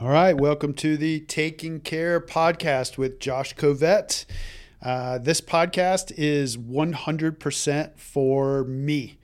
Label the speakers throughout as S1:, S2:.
S1: All right, welcome to the Taking Care podcast with Josh Covette. Uh, this podcast is 100% for me.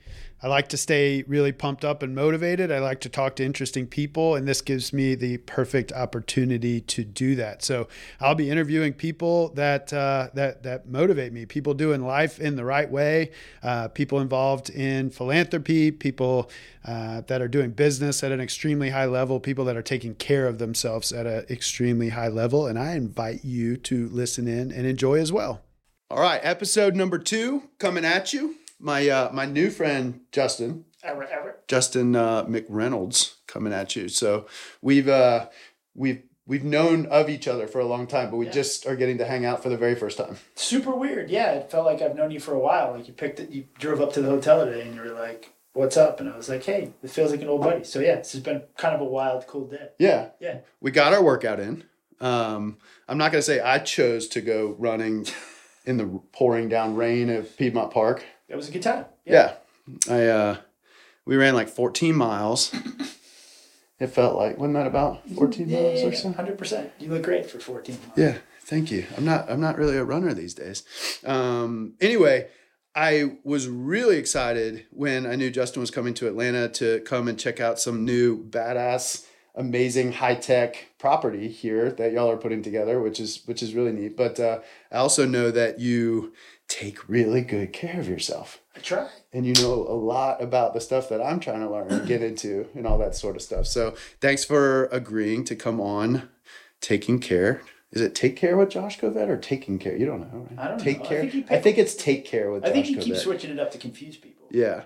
S1: I like to stay really pumped up and motivated. I like to talk to interesting people, and this gives me the perfect opportunity to do that. So I'll be interviewing people that uh, that that motivate me. People doing life in the right way. Uh, people involved in philanthropy. People uh, that are doing business at an extremely high level. People that are taking care of themselves at an extremely high level. And I invite you to listen in and enjoy as well. All right, episode number two coming at you my uh, my new friend Justin.
S2: Everett, Everett.
S1: Justin uh, McReynolds coming at you. So we've uh, we've we've known of each other for a long time, but we yeah. just are getting to hang out for the very first time.
S2: Super weird. Yeah, it felt like I've known you for a while. Like you picked it, you drove up to the hotel today, and you were like, "What's up?" And I was like, "Hey, it feels like an old buddy." So yeah, this has been kind of a wild, cool day.
S1: Yeah.
S2: Yeah.
S1: We got our workout in. Um, I'm not gonna say I chose to go running in the pouring down rain of Piedmont Park
S2: it was a good time.
S1: Yeah. yeah. I uh we ran like 14 miles. it felt like wasn't that about 14
S2: yeah,
S1: miles
S2: yeah,
S1: or so?
S2: 100%. You look great for 14 miles.
S1: Yeah. Thank you. I'm not I'm not really a runner these days. Um anyway, I was really excited when I knew Justin was coming to Atlanta to come and check out some new badass amazing high tech property here that y'all are putting together, which is which is really neat. But uh, I also know that you take really good care of yourself.
S2: I try.
S1: And you know a lot about the stuff that I'm trying to learn and get into and all that sort of stuff. So thanks for agreeing to come on taking care. Is it take care with Josh Covette or taking care? You don't know,
S2: right? I don't
S1: take
S2: know.
S1: care. I think, I think, it's take care with.
S2: I
S1: Josh
S2: think you
S1: Covette.
S2: keep switching it up to confuse people.
S1: Yeah.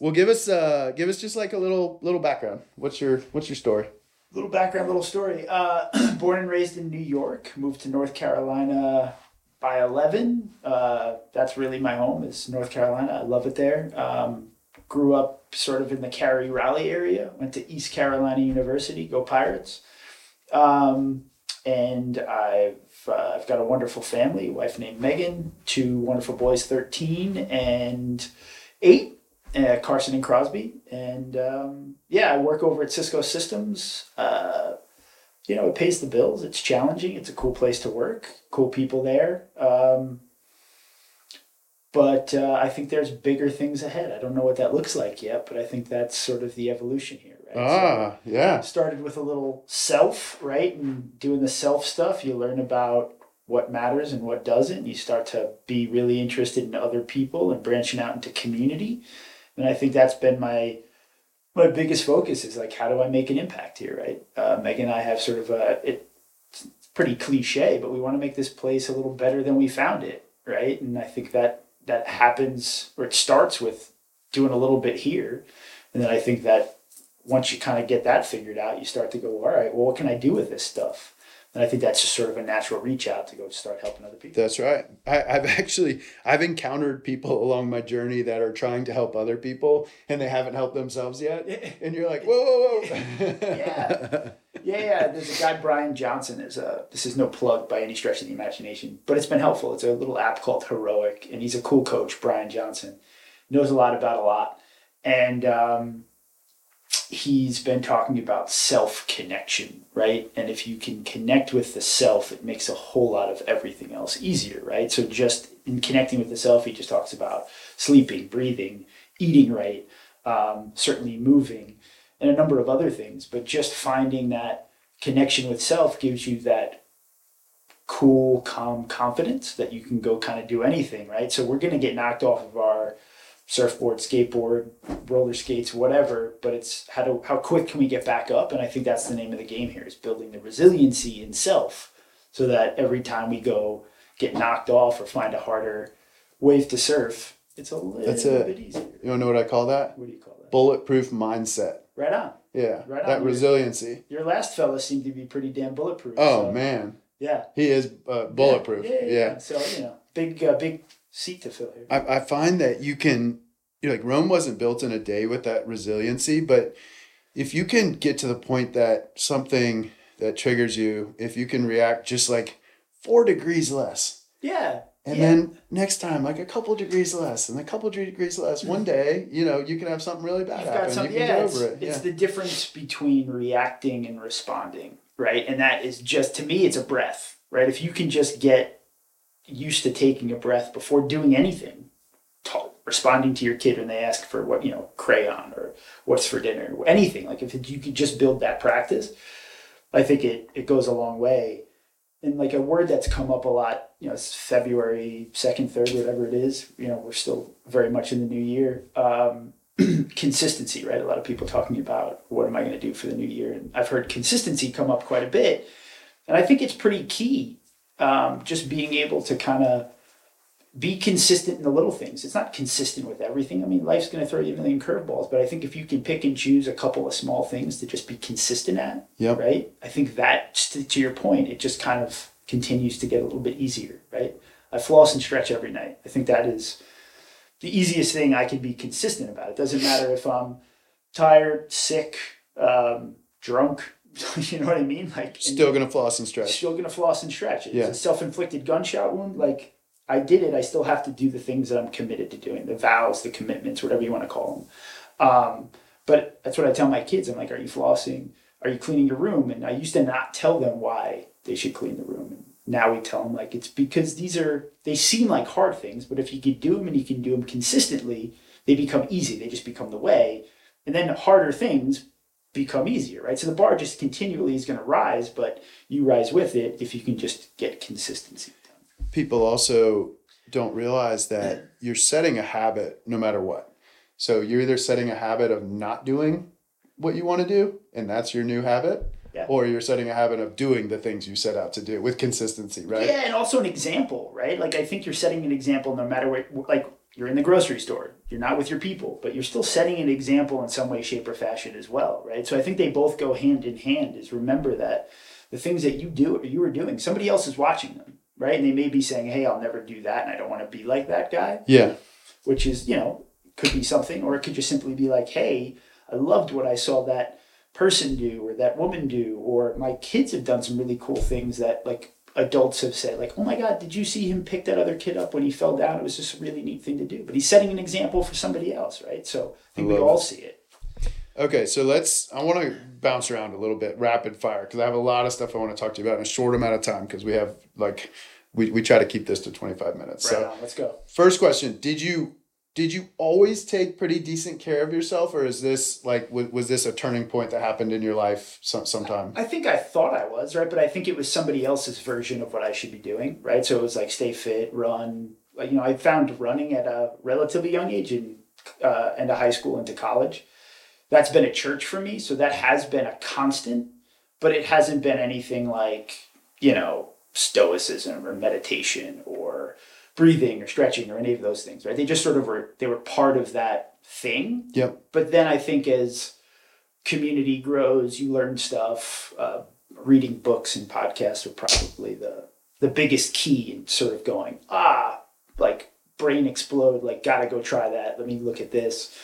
S1: Well, give us uh, give us just like a little little background. What's your what's your story?
S2: Little background, little story. Uh, born and raised in New York, moved to North Carolina by 11. Uh, that's really my home is North Carolina. I love it there. Um, grew up sort of in the Cary Raleigh area. Went to East Carolina University. Go Pirates. Um, and I've uh, I've got a wonderful family. Wife named Megan. Two wonderful boys, thirteen and eight. Uh, Carson and Crosby. And um, yeah, I work over at Cisco Systems. Uh, you know, it pays the bills. It's challenging. It's a cool place to work. Cool people there. Um, but uh, I think there's bigger things ahead. I don't know what that looks like yet, but I think that's sort of the evolution here, right?
S1: Ah, so yeah.
S2: Started with a little self, right, and doing the self stuff. You learn about what matters and what doesn't. You start to be really interested in other people and branching out into community. And I think that's been my my biggest focus is like how do I make an impact here, right? Uh, Megan and I have sort of a it's pretty cliche, but we want to make this place a little better than we found it, right? And I think that that happens or it starts with doing a little bit here, and then I think that once you kind of get that figured out, you start to go, all right, well, what can I do with this stuff? And I think that's just sort of a natural reach out to go start helping other people.
S1: That's right. I, have actually I've encountered people along my journey that are trying to help other people and they haven't helped themselves yet. And you're like, whoa, whoa,
S2: whoa. yeah. Yeah, yeah. There's a guy, Brian Johnson. is a this is no plug by any stretch of the imagination, but it's been helpful. It's a little app called Heroic, and he's a cool coach, Brian Johnson. Knows a lot about a lot. And um, he's been talking about self connection, right? And if you can connect with the self, it makes a whole lot of everything else easier, right? So just in connecting with the self, he just talks about sleeping, breathing, eating right, um, certainly moving, and a number of other things. But just finding that connection with self gives you that cool, calm confidence that you can go kind of do anything, right? So we're going to get knocked off of our surfboard, skateboard, roller skates, whatever. But it's how how quick can we get back up? And I think that's the name of the game here is building the resiliency in self, so that every time we go get knocked off or find a harder wave to surf, it's a little that's a, bit easier.
S1: You want to know what I call that?
S2: What do you call that?
S1: Bulletproof mindset.
S2: Right on.
S1: Yeah. Right on. That resiliency.
S2: Your, your last fella seemed to be pretty damn bulletproof.
S1: Oh so. man.
S2: Yeah.
S1: He is uh, bulletproof.
S2: Yeah, yeah, yeah, yeah. So you know, big uh, big seat to fill here.
S1: I, I find that you can, you know, like Rome wasn't built in a day with that resiliency, but if you can get to the point that something that triggers you, if you can react just like four degrees less.
S2: Yeah.
S1: And
S2: yeah.
S1: then next time, like a couple degrees less, and a couple degrees less. One mm-hmm. day, you know, you can have something really bad You've happen. Some, you
S2: yeah,
S1: get
S2: over
S1: it.
S2: It's yeah. the difference between reacting and responding, right? And that is just to me, it's a breath, right? If you can just get used to taking a breath before doing anything, responding to your kid when they ask for what you know crayon or what's for dinner, anything like if you could just build that practice, I think it it goes a long way. And like a word that's come up a lot, you know, it's February second, third, whatever it is. You know, we're still very much in the new year. Um, consistency, right? A lot of people talking about what am I going to do for the new year, and I've heard consistency come up quite a bit, and I think it's pretty key. Um, just being able to kind of be consistent in the little things. It's not consistent with everything. I mean, life's going to throw you a million curveballs, but I think if you can pick and choose a couple of small things to just be consistent at,
S1: Yep.
S2: right? I think that, to to your point, it just kind of continues to get a little bit easier, right? I floss and stretch every night. I think that is the easiest thing I can be consistent about. It doesn't matter if I'm tired, sick, um, drunk. you know what I mean? Like
S1: Still gonna floss and stretch.
S2: still gonna floss and stretch. It's
S1: Yeah.
S2: a self-inflicted gunshot wound. Like I did it, I still have to do the things that I'm committed to doing, the vows, the commitments, whatever you want to call them. Um, but that's what I tell my kids. I'm like, are you flossing? Are you cleaning your room? And I used to not tell them why they should clean the room. And now we tell them like it's because these are they seem like hard things, but if you can do them and you can do them consistently, they become easy. They just become the way. And then harder things become easier, right? So the bar just continually is going to rise, but you rise with it if you can just get consistency.
S1: People also don't realize that you're setting a habit no matter what. So you're either setting a habit of not doing what you want to do, and that's your new habit,
S2: Yeah.
S1: or you're setting a habit of doing the things you set out to do with consistency, right?
S2: Yeah, and also an example, right? Like I think you're setting an example no matter what. Like you're in the grocery store, you're not with your people, but you're still setting an example in some way, shape, or fashion as well, right? So I think they both go hand in hand. Is remember that the things that you do or you are doing, somebody else is watching them, right? And they may be saying, "Hey, I'll never do that, and I don't want to be like that guy,"
S1: Yeah.
S2: which is you know could be something, or it could just simply be like, "Hey, I loved what I saw that." person do or that woman do or my kids have done some really cool things that like adults have said like oh my god did you see him pick that other kid up when he fell down it was just a really neat thing to do but he's setting an example for somebody else right so i think
S1: I
S2: we all
S1: it.
S2: see it
S1: Okay, so let's. I want to bounce around a little bit, rapid fire, because I have a lot of stuff I want to talk to you about in a short amount of time. Because we have like, we, we try to keep this to twenty five minutes.
S2: right
S1: so
S2: on let's go
S1: First question: Did you did you always take pretty decent care of yourself, or is this like was, was this a turning point that happened in your life some, sometime?
S2: i think i thought i was right but i think it was somebody else's version of what i should be doing right so it was like stay fit run you know i found running at a relatively young age in uh, into high school into college that's been a church for me so that has been a constant but it hasn't been anything like you know stoicism or meditation or breathing or stretching or any of those things right? They just sort of were they were part of that thing.
S1: Yep.
S2: but then i think as community grows you learn stuff uh, reading books and podcasts are probably the the biggest key in sort of going ah like brain explode like gotta go try that. Let me look at this.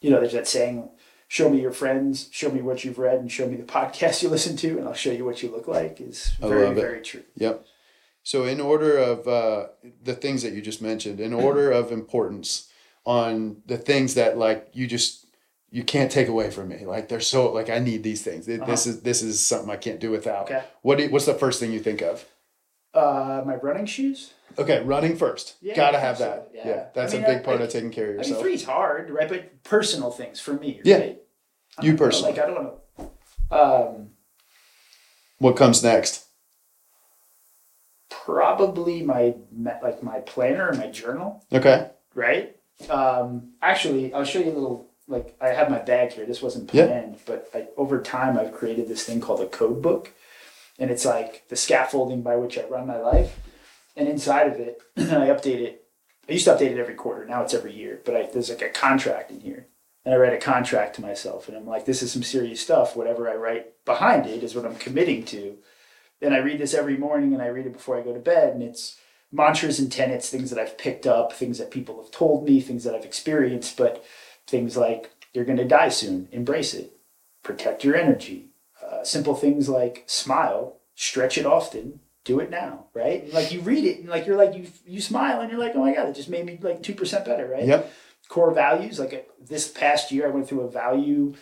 S2: You know there's that saying show me your friends show me what you've read and show me the podcast you listen to and i'll show you what you look like is very very true.
S1: Yep. So, in order of uh, the things that you just mentioned, in order of importance on the things that like you just you can't take away from me, like they're so like I need these things. Th- This is this is something I can't do without.
S2: Okay.
S1: What do you, what's the first thing you think of?
S2: uh my running shoes
S1: Okay, running first.
S2: Yeah,
S1: Gotta have that.
S2: so.
S1: Yeah,
S2: Yeah.
S1: that's
S2: I mean,
S1: a big
S2: I-
S1: part
S2: I-
S1: of taking care of
S2: I mean,
S1: yourself.
S2: three's hard, right? But personal things for me,
S1: Yeah.
S2: right? I
S1: You
S2: don't know,
S1: personally.
S2: Like I don't to. Um,
S1: What comes next?
S2: Probably my like my planner and my journal,
S1: Okay.
S2: right? Um, actually, I'll show you a little. Like I have my bag here. This wasn't planned, but I, over time I've created this thing called a code book, and it's like the scaffolding by which I run my life. And inside of it, I update it. I used to update it every quarter. Now it's every year. But I, there's like a contract in here, and I write a contract to myself, and I'm like, this is some serious stuff. Whatever I write behind it is what I'm committing to. And I read this every morning, and I read it before I go to bed, and it's mantras and tenets, things that I've picked up, things that people have told me, things that I've experienced, but things like you're going to die soon, embrace it, protect your energy, uh, simple things like smile, stretch it often, do it now, right? Like you read it and like you're like you you smile and you're like, oh my god, it just made me like two percent better, right?
S1: Yep.
S2: Core values, like uh, this past year, I went through a value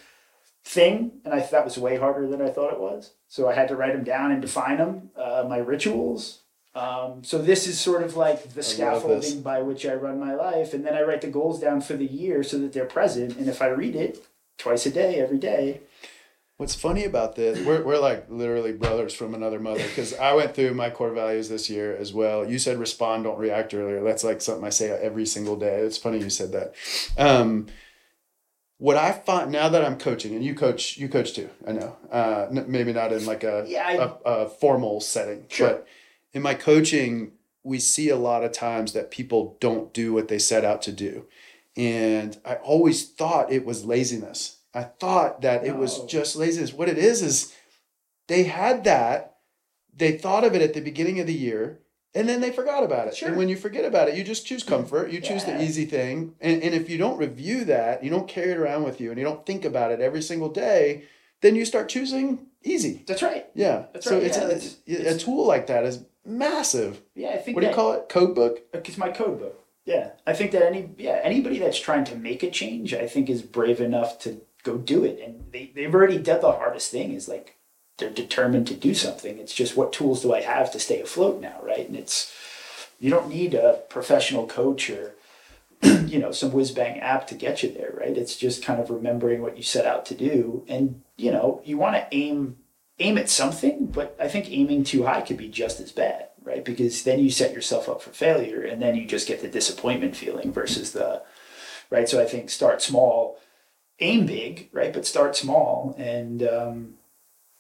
S2: thing, and I that was way harder than I thought it was. So I had to write them down and define them, uh, my rituals. Um, so this is sort of like the scaffolding by which I run my life, and then I write the goals down for the year so that they're present. And if I read it twice a day, every day,
S1: What's funny about this, we're, we're like literally brothers from another mother because I went through my core values this year as well. You said respond, don't react earlier. That's like something I say every single day. It's funny you said that. Um, what I find now that I'm coaching, and you coach, you coach too. I know, uh, n- maybe not in like a
S2: Yeah, I-
S1: a, a formal setting,
S2: Sure.
S1: but in my coaching, we see a lot of times that people don't do what they set out to do, and I always thought it was laziness. I thought that it was just laziness. What it is is they had that, they thought of it at the beginning of the year, and then they forgot about it.
S2: Sure.
S1: And when you forget about it, you just choose comfort. You choose
S2: Yeah.
S1: the easy thing. And, and if you don't review that, you don't carry it around with you, and you don't think about it every single day, then you start choosing easy.
S2: that's right.
S1: Yeah.
S2: That's
S1: so
S2: right.
S1: it's,
S2: Yeah,
S1: a,
S2: that's-
S1: a tool like that is massive.
S2: Yeah, I think.
S1: What do you call it? Code book?
S2: Uh, it's my code book. Yeah, I think that any yeah anybody that's trying to make a change, I think is brave enough to go do it, and they they've already done the hardest thing. Is like they're determined to do something. It's just what tools do I have to stay afloat now, right? And it's you don't need a professional coach or you know some whiz bang app to get you there, right? It's just kind of remembering what you set out to do, and you know you want to aim aim at something, but I think aiming too high could be just as bad, right? Because then you set yourself up for failure and then you just get the disappointment feeling versus the, right? So I think start small, aim big, right? But start small and um,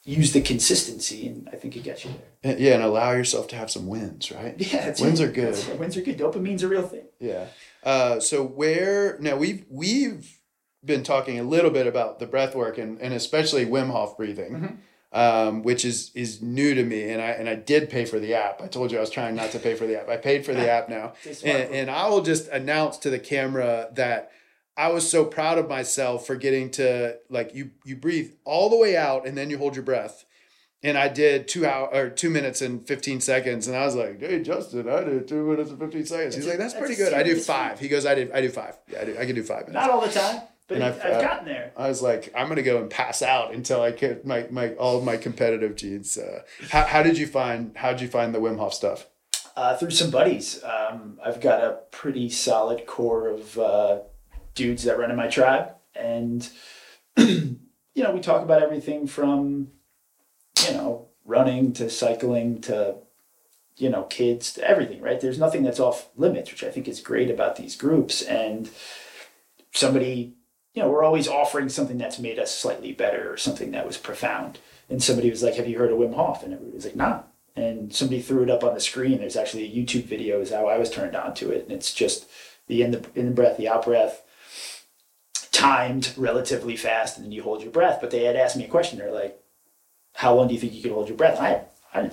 S2: use the consistency, and I think it gets you there.
S1: And- Yeah, and allow yourself to have some wins, right?
S2: Yeah,
S1: Wins are good.
S2: Wins are good. Dopamine's a real thing.
S1: Yeah. Uh, so where now we've we've been talking a little bit about the breath work and, and especially Wim Hof breathing, um, which is is new to me. And I and I did pay for the app. I told you I was trying not to pay for the app. I paid for the app now.
S2: It's a smart
S1: And, and I will just announce to the camera that I was so proud of myself for getting to like you you breathe all the way out and then you hold your breath. And I did two hour or two minutes and fifteen seconds, and I was like, "Hey, Justin, I did two minutes and fifteen seconds." He's like, "That's
S2: that's
S1: pretty good. I do five. He goes, "I do, I do five. Yeah, I do. I can do five minutes."
S2: Not all the time, but
S1: And
S2: I've,
S1: I've, uh,
S2: gotten there.
S1: I was like, I'm gonna go and pass out until I get my, my all of my competitive genes. Uh, how, how did you find how did you find the Wim Hof stuff?
S2: uh, through some buddies. Um, I've got a pretty solid core of uh, dudes that run in my tribe, and you know, we talk about everything from you know running to cycling to you know kids to everything. Right? There's nothing that's off limits, which I think is great about these groups. And somebody, you know, we're always offering something that's made us slightly better or something that was profound. And somebody was like, "Have you heard of Wim Hof?" And everybody was like, "Nah." and somebody threw it up on the screen. There's actually a YouTube video is how I was turned on to it, and it's just the in the in breath, the out breath, timed relatively fast, and then you hold your breath. But they had asked me a question. They're like, "How long do you think you could hold your breath?" And I I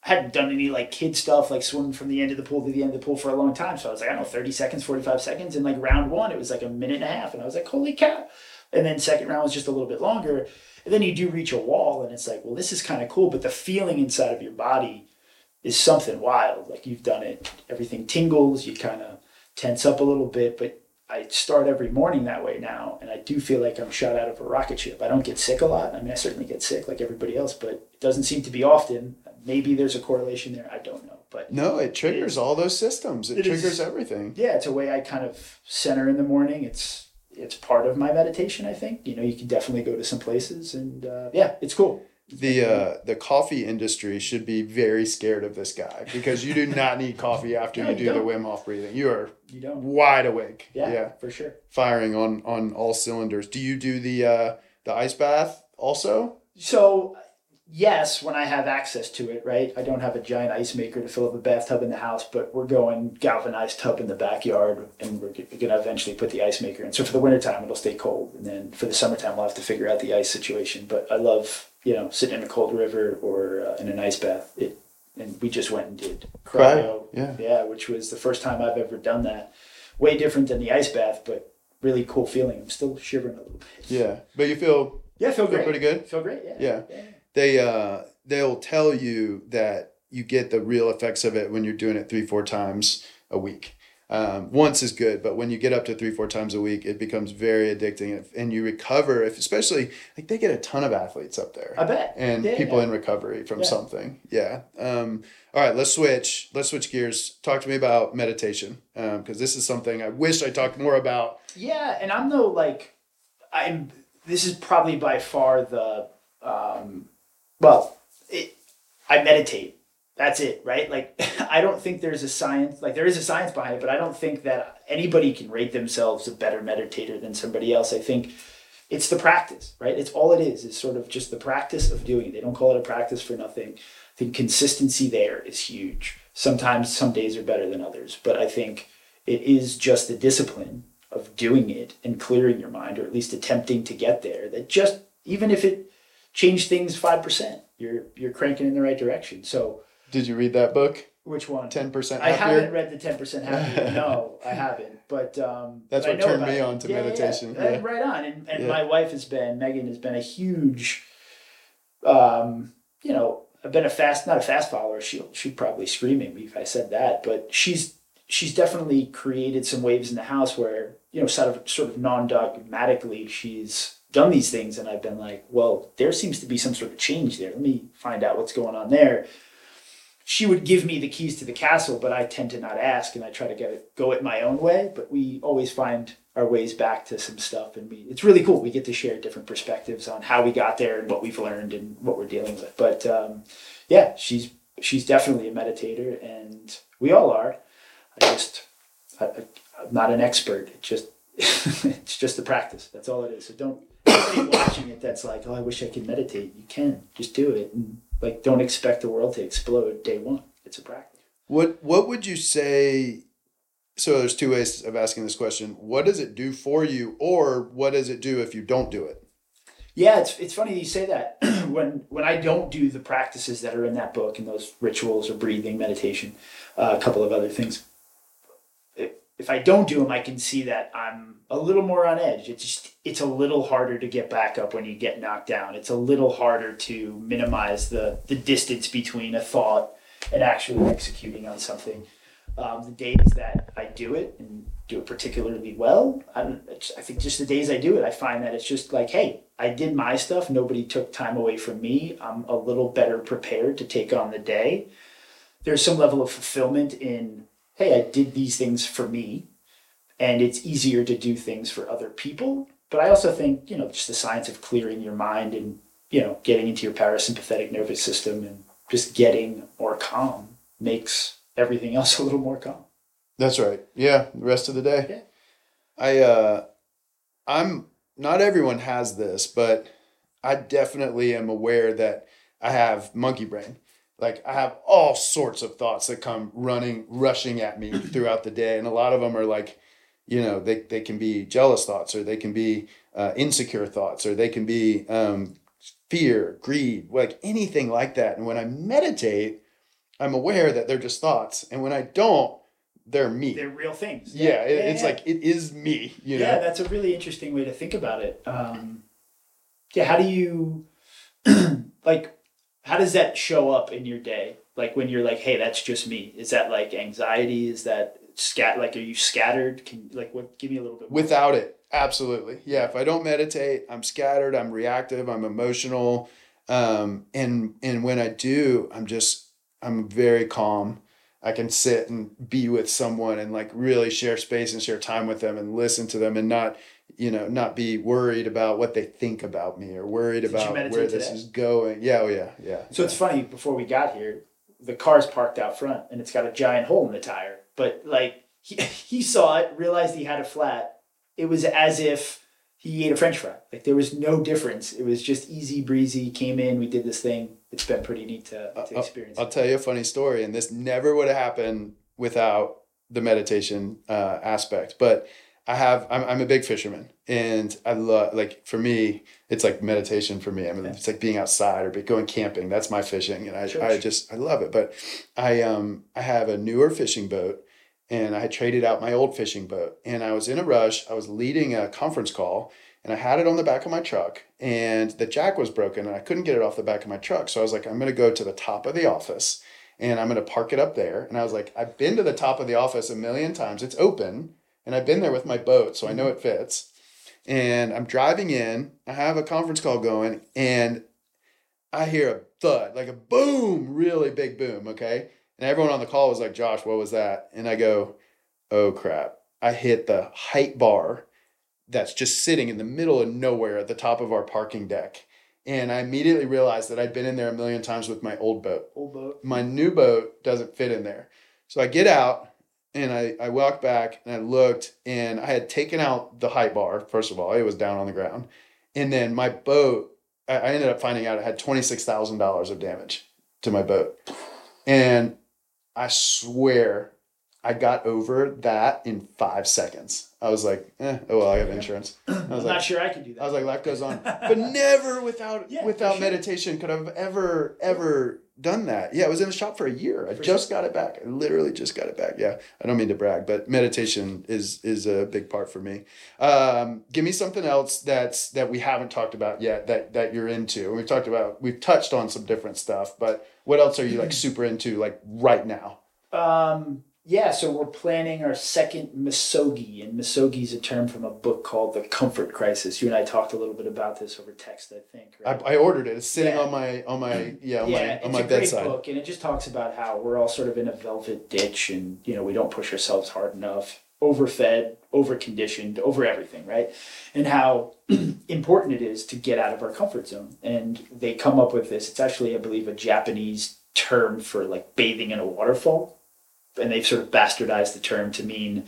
S2: hadn't done any like kid stuff like swimming from the end of the pool to the end of the pool for a long time. So I was like, I don't know, 30 seconds, 45 seconds. And like round one, it was like a minute and a half. And I was like, holy cow. And then second round was just a little bit longer. And then you do reach a wall and it's like, well, this is kind of cool. But the feeling inside of your body is something wild. Like you've done it, everything tingles, you kind of tense up a little bit. But I start every morning that way now. And I do feel like I'm shot out of a rocket ship. I don't get sick a lot. I mean, I certainly get sick like everybody else, but it doesn't seem to be often. Maybe there's a correlation there. I don't know. But
S1: No, it triggers all those systems. It,
S2: It is-
S1: triggers everything.
S2: yeah, it's a way I kind of center in the morning. It's it's part of my meditation. I think you know you can definitely go to some places, and uh, yeah, it's cool.
S1: The uh, the coffee industry should be very scared of this guy because you do not need coffee after
S2: No,
S1: you
S2: you
S1: do the. Wim Hof breathing. You are
S2: You don't.
S1: wide awake.
S2: Yeah,
S1: yeah.
S2: for sure.
S1: firing on on all cylinders. Do you do the uh, the ice bath also?
S2: So yes, when I have access to it, right? I don't have a giant ice maker to fill up a bathtub in the house, but we're going galvanized tub in the backyard, and we're gonna eventually put the ice maker in. So for the wintertime, it'll stay cold, and then for the summertime, we'll have to figure out the ice situation. But I love you know sitting in a cold river or uh, in an ice bath. It and we just went and did cryo,
S1: yeah.
S2: yeah, which was the first time I've ever done that. Way different than the ice bath, but really cool feeling. I'm still shivering a little bit.
S1: Yeah, but you feel
S2: Yeah, feel
S1: Feel
S2: great.
S1: pretty good?
S2: Feel great. Yeah.
S1: Yeah.
S2: yeah.
S1: they uh they'll tell you that you get the real effects of it when you're doing it three four times a week. Um, once is good, but when you get up to three, four times a week, it becomes very addicting, and you recover. If especially like they get a ton of athletes up there,
S2: I bet,
S1: and
S2: Yeah,
S1: people
S2: yeah.
S1: in recovery from
S2: Yeah.
S1: something. Yeah. Um, all right, let's switch. Let's switch gears. Talk to me about meditation, because this is something I wish I talked more about.
S2: Yeah, and I'm no like, I'm. This is probably by far the, um, well, it, I meditate. That's it, right? Like, I don't think there's a science. Like, there is a science behind it, but I don't think that anybody can rate themselves a better meditator than somebody else. I think it's the practice, right? It's all it is. It's sort of just the practice of doing it. They don't call it a practice for nothing. I think consistency there is huge. Sometimes some days are better than others, but I think it is just the discipline of doing it and clearing your mind, or at least attempting to get there. That just even if it changed things five percent, you're you're cranking in the right direction. So
S1: Did you read that book?
S2: which one?
S1: Ten percent
S2: I haven't read the ten percent happier. no, I haven't. But um,
S1: That's
S2: but
S1: what turned me
S2: it.
S1: on to
S2: Yeah,
S1: meditation,
S2: yeah.
S1: yeah.
S2: Right on. And, and
S1: Yeah.
S2: my wife has been Megan has been a huge, um, you know, I've been a fast not a fast follower. She'll she'd probably scream at me if I said that. But she's she's definitely created some waves in the house where you know sort of sort of non dogmatically she's done these things and I've been like, well, there seems to be some sort of change there. Let me find out what's going on there she would give me the keys to the castle, but I tend to not ask, and I try to get it go it my own way. But we always find our ways back to some stuff, and we it's really cool. We get to share different perspectives on how we got there and what we've learned and what we're dealing with. But um, yeah, she's she's definitely a meditator, and we all are. I just I, I'm not an expert. It just it's just a practice. That's all it is. So don't watching it that's like, oh, I wish I could meditate. You can just do it, and like don't expect the world to explode day one. It's a practice.
S1: What What would you say? So there's two ways of asking this question. What does it do for you, or what does it do if you don't do it?
S2: Yeah, it's it's funny you say that. when when I don't do the practices that are in that book and those rituals or breathing, meditation, uh, a couple of other things. If, I don't do them, I can see that I'm a little more on edge. It's just it's a little harder to get back up when you get knocked down. It's a little harder to minimize the the distance between a thought and actually executing on something. Um, the days that I do it and do it particularly well, I, I think just the days I do it, I find that it's just like, hey, I did my stuff. Nobody took time away from me. I'm a little better prepared to take on the day. There's some level of fulfillment in, hey, I did these things for me, and it's easier to do things for other people. But I also think, you know, just the science of clearing your mind and, you know, getting into your parasympathetic nervous system and just getting more calm makes everything else a little more calm.
S1: That's right. Yeah, the rest of the day.
S2: Yeah.
S1: I uh I'm not everyone has this, but I definitely am aware that I have monkey brain. Like I have all sorts of thoughts that come running, rushing at me throughout the day, and a lot of them are like, you know, they they can be jealous thoughts, or they can be uh, insecure thoughts, or they can be um, fear, greed, like anything like that. And when I meditate, I'm aware that they're just thoughts, and when I don't, they're me.
S2: They're real things.
S1: yeah, it, it's
S2: yeah.
S1: like it is me. You know.
S2: yeah, that's a really interesting way to think about it. Um, yeah, how do you like? How does that show up in your day? Like when you're like, "Hey, that's just me." Is that like anxiety? Is that scat? Like, are you scattered? Can like what? Give me a little bit. More.
S1: Without it, absolutely. Yeah, if I don't meditate, I'm scattered, I'm reactive, I'm emotional. Um, and and when I do, I'm just I'm very calm. I can sit and be with someone and like really share space and share time with them and listen to them and not, you know, not be worried about what they think about me or worried
S2: Did
S1: about
S2: meditate
S1: where this
S2: today?
S1: is going. Yeah, oh yeah, yeah.
S2: So it's funny. Before we got here, the car's parked out front, and it's got a giant hole in the tire. But like he he saw it, realized he had a flat. It was as if he ate a French fry. Like there was no difference. It was just easy breezy. Came in, we did this thing. It's been pretty neat to, to experience.
S1: I'll tell you a funny story, and this never would have happened without the meditation uh, aspect. But I have, I'm, I'm a big fisherman, and I love, like, for me, it's like meditation for me. I mean, it's like being outside or be going camping. That's my fishing, and I,
S2: Sure,
S1: I
S2: sure.
S1: just, I love it. But I, um, I have a newer fishing boat, and I traded out my old fishing boat, and I was in a rush. I was leading a conference call, and I had it on the back of my truck, and the jack was broken, and I couldn't get it off the back of my truck. So I was like, I'm going to go to the top of the office, and I'm going to park it up there. And I was like, I've been to the top of the office a million times. It's open, and I've been there with my boat, so I know mm-hmm. it fits. And I'm driving in. I have a conference call going, and I hear a thud, like a boom, really big boom. Okay, and everyone on the call was like, "Josh, what was that?" And I go, "Oh crap! I hit the height bar." That's just sitting in the middle of nowhere at the top of our parking deck and I immediately realized that I'd been in there a million times with my old boat.
S2: Old boat.
S1: My new boat doesn't fit in there. So I get out and I, I walked back and I looked and I had taken out the height bar, first of all, it was down on the ground. And then my boat, I, I ended up finding out it had $26,000 of damage to my boat. And I swear I got over that in five seconds. I was like, eh, oh well, I have insurance. I was
S2: I'm
S1: like,
S2: not sure I could do that.
S1: I was like, life goes on, but never without
S2: Yeah,
S1: without
S2: sure.
S1: meditation could I've ever ever done that. Yeah, it was in the shop for a year. I
S2: For
S1: just got it back. I literally just got it back. Yeah, I don't mean to brag, but meditation is is a big part for me. Um, give me something else that's that we haven't talked about yet that that you're into. We've talked about we've touched on some different stuff, but what else are you like super into like right now?
S2: Um, yeah, so we're planning our second misogi, and misogi is a term from a book called The Comfort Crisis. You and I talked a little bit about this over text, I think.
S1: I,
S2: Right?
S1: I ordered it. It's sitting
S2: Yeah.
S1: on my on my yeah on
S2: yeah,
S1: my
S2: it's
S1: on my bedside.
S2: book, and it just talks about how we're all sort of in a velvet ditch, and you know we don't push ourselves hard enough, overfed, overconditioned, over everything, right? And how important it is to get out of our comfort zone. And they come up with this. It's actually, I believe, a Japanese term for like bathing in a waterfall, and they've sort of bastardized the term to mean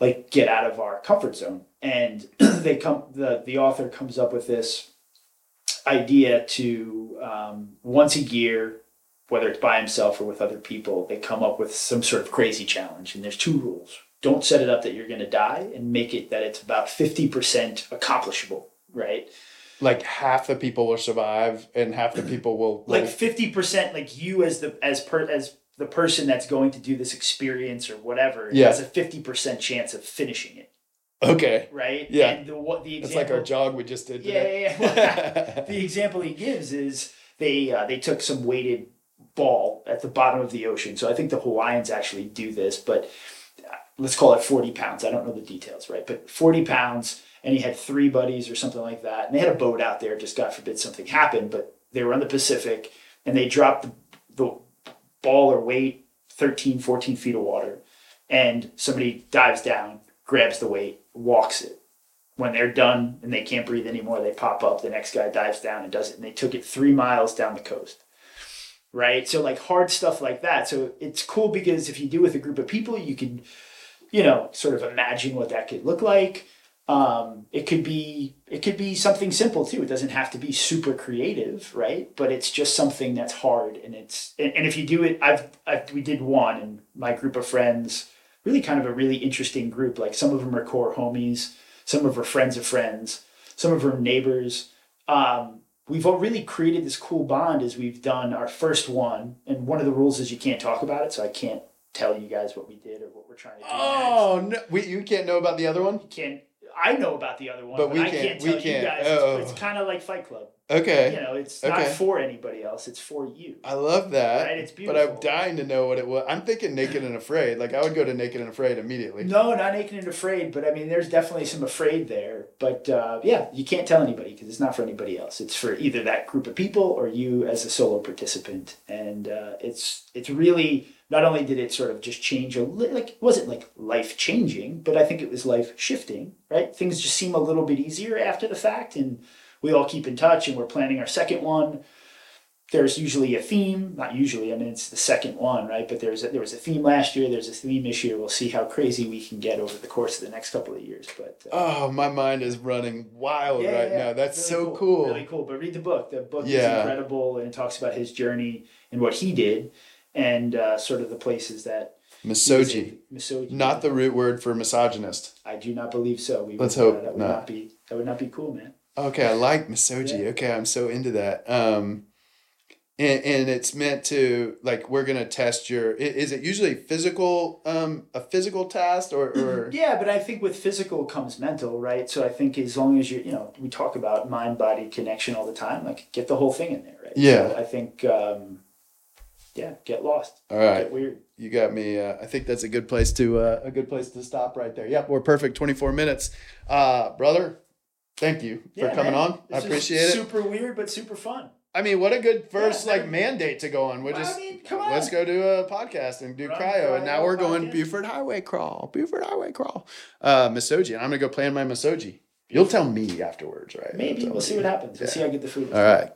S2: like get out of our comfort zone. And they come the the author comes up with this idea to um, once a year, whether it's by himself or with other people, they come up with some sort of crazy challenge. And there's two rules. Don't set it up that you're going to die and make it that it's about 50% accomplishable, right?
S1: Like half the people will survive and half the people will
S2: Like 50% like you as the as per as the person that's going to do this experience or whatever
S1: Yeah.
S2: has a 50% chance of finishing it,
S1: okay.
S2: right?
S1: Yeah.
S2: And the what the
S1: It's
S2: example
S1: like our jog we just did
S2: Yeah,
S1: today.
S2: yeah, yeah. the example he gives is they uh, they took some weighted ball at the bottom of the ocean. So I think the Hawaiians actually do this, but uh, let's call it 40 pounds. I don't know the details, right? But 40 pounds, and he had three buddies or something like that. And they had a boat out there, just God forbid something happened, but they were on the Pacific and they dropped the, the ball or weight 13, 14 feet of water. And somebody dives down, grabs the weight, walks it when they're done and they can't breathe anymore, they pop up. The next guy dives down and does it. And they took it three miles down the coast. Right? So, like hard stuff like that. So, it's cool because if you do with a group of people, you can, you know, sort of imagine what that could look like. Um, it could be it could be something simple too. It doesn't have to be super creative, right? But it's just something that's hard, and it's and, and if you do it, I've, I've we did one, and my group of friends, really kind of a really interesting group. Like some of them are core homies, some of them are friends of friends, some of them are neighbors. Um, we've all really created this cool bond as we've done our first one, and one of the rules is you can't talk about it, so I can't tell you guys what we did or what we're trying to do. next.
S1: Oh no! We, you can't know about the other one.
S2: You can I know about the other one,
S1: But
S2: but,
S1: we
S2: I
S1: can't-
S2: tell you guys.
S1: Oh.
S2: It's, it's kind of like Fight Club.
S1: Okay,
S2: You know, it's not
S1: Okay.
S2: for anybody else. It's for you.
S1: I love that.
S2: Right, it's beautiful.
S1: But I'm dying to know what it was. I'm thinking Naked and Afraid. Like I would go to Naked and Afraid immediately.
S2: No, not naked and afraid, but I mean, there's definitely some afraid there. But uh, yeah, you can't tell anybody because it's not for anybody else. It's for either that group of people or you as a solo participant. And uh, it's it's really not only did it sort of just change a li- like it wasn't like life changing, but I think it was life shifting. Right, things just seem a little bit easier after the fact, and we all keep in touch. And we're planning our second one there's usually a theme not usually i mean it's the second one right but there's a, there was a theme last year there's a theme this year we'll see how crazy we can get over the course of the next couple of years but uh,
S1: Oh, my mind is running wild
S2: yeah,
S1: right
S2: yeah,
S1: now. That's
S2: really
S1: so cool.
S2: really cool but read the book the book is incredible and it talks about his journey and what he did and uh, sort of the places that
S1: Misogi,
S2: misogi
S1: not the root word for misogynist.
S2: i do not believe so we
S1: Let's
S2: would,
S1: hope
S2: uh, that would
S1: not.
S2: not be that would not be cool man
S1: Okay, I like misogi.
S2: Yeah.
S1: Okay, I'm so into that. Um, and, and it's meant to like we're gonna test your. Is it usually physical? Um, a physical test or or
S2: Yeah, but I think with physical comes mental, right? So I think as long as you, you know, we talk about mind body connection all the time, like get the whole thing in there, right?
S1: Yeah.
S2: So I think, um, yeah, get lost.
S1: All right.
S2: Get weird.
S1: You got me. Uh, I think that's a good place to uh, a good place to stop right there. Yep, we're perfect. Twenty four minutes, uh, brother. Thank you for coming
S2: man.
S1: on.
S2: This
S1: I appreciate it.
S2: Super weird, but super fun.
S1: I mean, what a good first
S2: Yeah,
S1: like
S2: man.
S1: mandate to go on. We'll
S2: Well, I
S1: just
S2: mean, come on.
S1: let's go do a podcast and do
S2: Run
S1: cryo. And now we're going
S2: podcast.
S1: Buford Highway crawl. Buford Highway crawl. Uh, and I'm gonna go play in my Misogi. You'll tell me afterwards, right?
S2: Maybe we'll see what happens. We'll see how good the food is.
S1: All right.